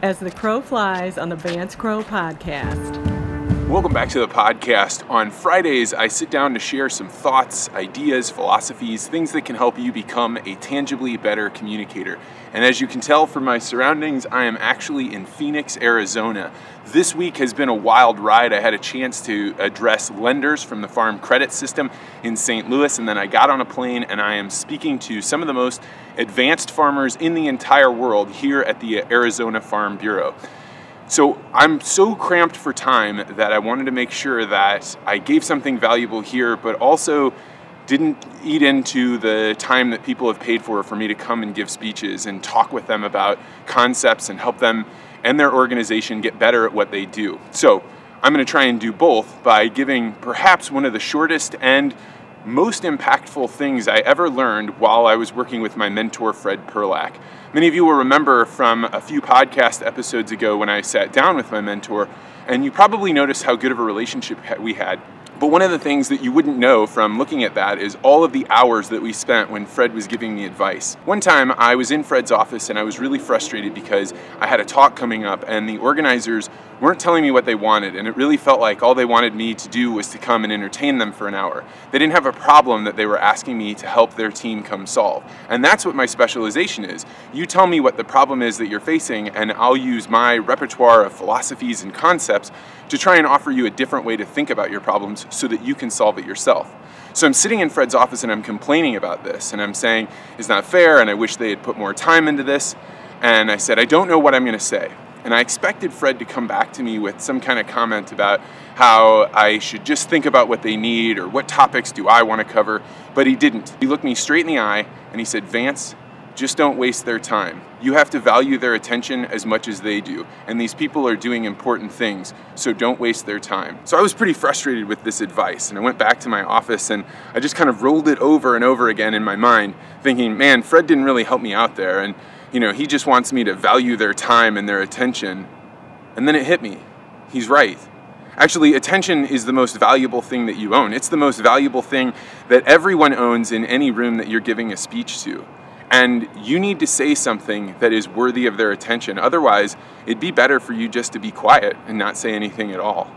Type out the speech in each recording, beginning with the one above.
As the Crowe flies on the Vance Crowe podcast. Welcome back to the podcast. On Fridays, I sit down to share some thoughts, ideas, philosophies, things that can help you become a tangibly better communicator. And as you can tell from my surroundings, I am actually in Phoenix, Arizona. This week has been a wild ride. I had a chance to address lenders from the farm credit system in St. Louis, and then I got on a plane and I am speaking to some of the most advanced farmers in the entire world here at the Arizona Farm Bureau. So I'm so cramped for time that I wanted to make sure that I gave something valuable here, but also didn't eat into the time that people have paid for for me to come and give speeches and talk with them about concepts and help them and their organization get better at what they do. So I'm going to try and do both by giving perhaps one of the shortest and most impactful things I ever learned while I was working with my mentor, Fred Perlak. Many of you will remember from a few podcast episodes ago when I sat down with my mentor, and you probably noticed how good of a relationship we had. But one of the things that you wouldn't know from looking at that is all of the hours that we spent when Fred was giving me advice. One time I was in Fred's office and I was really frustrated because I had a talk coming up and the organizers weren't telling me what they wanted, and it really felt like all they wanted me to do was to come and entertain them for an hour. They didn't have a problem that they were asking me to help their team come solve. And that's what my specialization is. You tell me what the problem is that you're facing, and I'll use my repertoire of philosophies and concepts to try and offer you a different way to think about your problems so that you can solve it yourself. So I'm sitting in Fred's office and I'm complaining about this, and I'm saying, it's not fair, and I wish they had put more time into this. And I said, I don't know what I'm going to say. And I expected Fred to come back to me with some kind of comment about how I should just think about what they need or what topics do I want to cover, but he didn't. He looked me straight in the eye and he said, Vance, just don't waste their time. You have to value their attention as much as they do. And these people are doing important things, so don't waste their time. So I was pretty frustrated with this advice, and I went back to my office and I just kind of rolled it over and over again in my mind, thinking, man, Fred didn't really help me out there. And you know, he just wants me to value their time and their attention. And then it hit me. He's right. Actually, attention is the most valuable thing that you own. It's the most valuable thing that everyone owns in any room that you're giving a speech to. And you need to say something that is worthy of their attention. Otherwise, it'd be better for you just to be quiet and not say anything at all.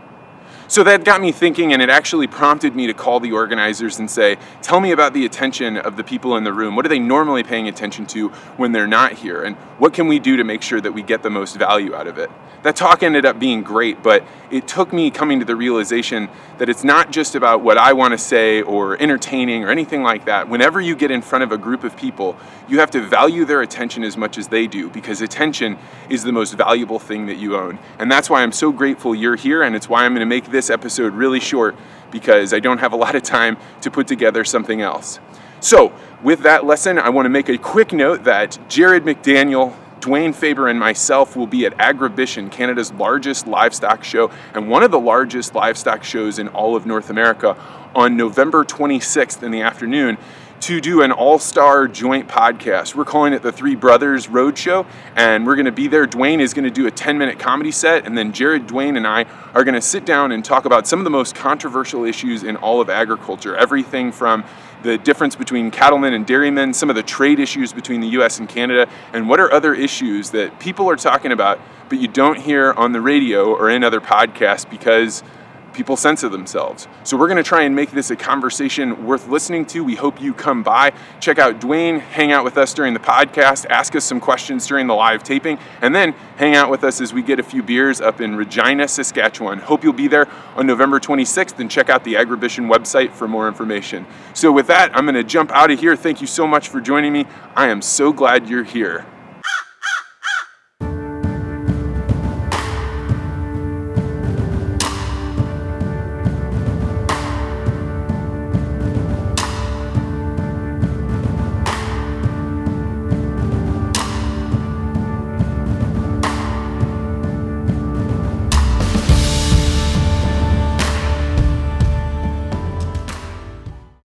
So that got me thinking, and it actually prompted me to call the organizers and say, Tell me about the attention of the people in the room. What are they normally paying attention to when they're not here? And what can we do to make sure that we get the most value out of it? That talk ended up being great, but it took me coming to the realization that it's not just about what I want to say or entertaining or anything like that. Whenever you get in front of a group of people, you have to value their attention as much as they do because attention is the most valuable thing that you own. And that's why I'm so grateful you're here, and it's why I'm going to make this this episode really short because I don't have a lot of time to put together something else. So, with that lesson, I want to make a quick note that Jared McDaniel, Dwayne Faber, and myself will be at Agribition, Canada's largest livestock show and one of the largest livestock shows in all of North America, on November 26th in the afternoon to do an all star joint podcast. We're calling it the Three Brothers Roadshow, and we're going to be there. Dwayne is going to do a 10 minute comedy set, and then Jared, Dwayne, and I are going to sit down and talk about some of the most controversial issues in all of agriculture. Everything from the difference between cattlemen and dairymen, some of the trade issues between the US and Canada, and what are other issues that people are talking about, but you don't hear on the radio or in other podcasts because people censor themselves. So we're going to try and make this a conversation worth listening to. We hope you come by, check out Dwayne, hang out with us during the podcast, ask us some questions during the live taping, and then hang out with us as we get a few beers up in Regina, Saskatchewan. Hope you'll be there on November 26th and check out the Agribition website for more information. So with that, I'm going to jump out of here. Thank you so much for joining me. I am so glad you're here.